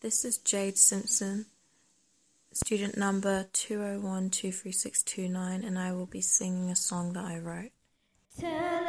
This is Jade Simpson, student number 201-23629, and I will be singing a song that I wrote. Tell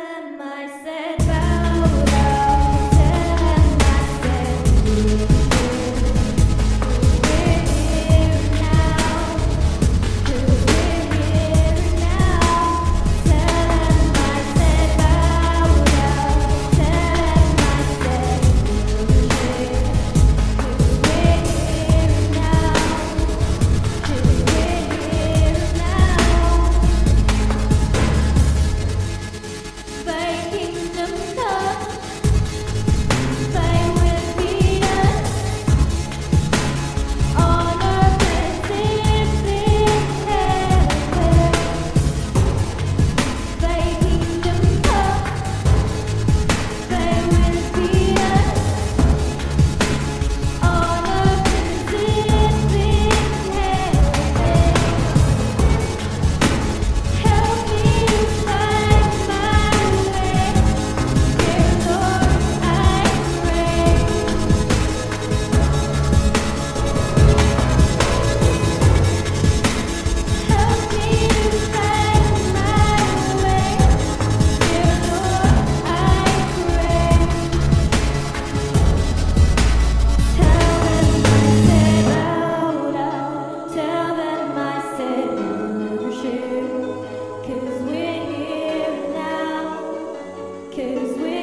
Cause we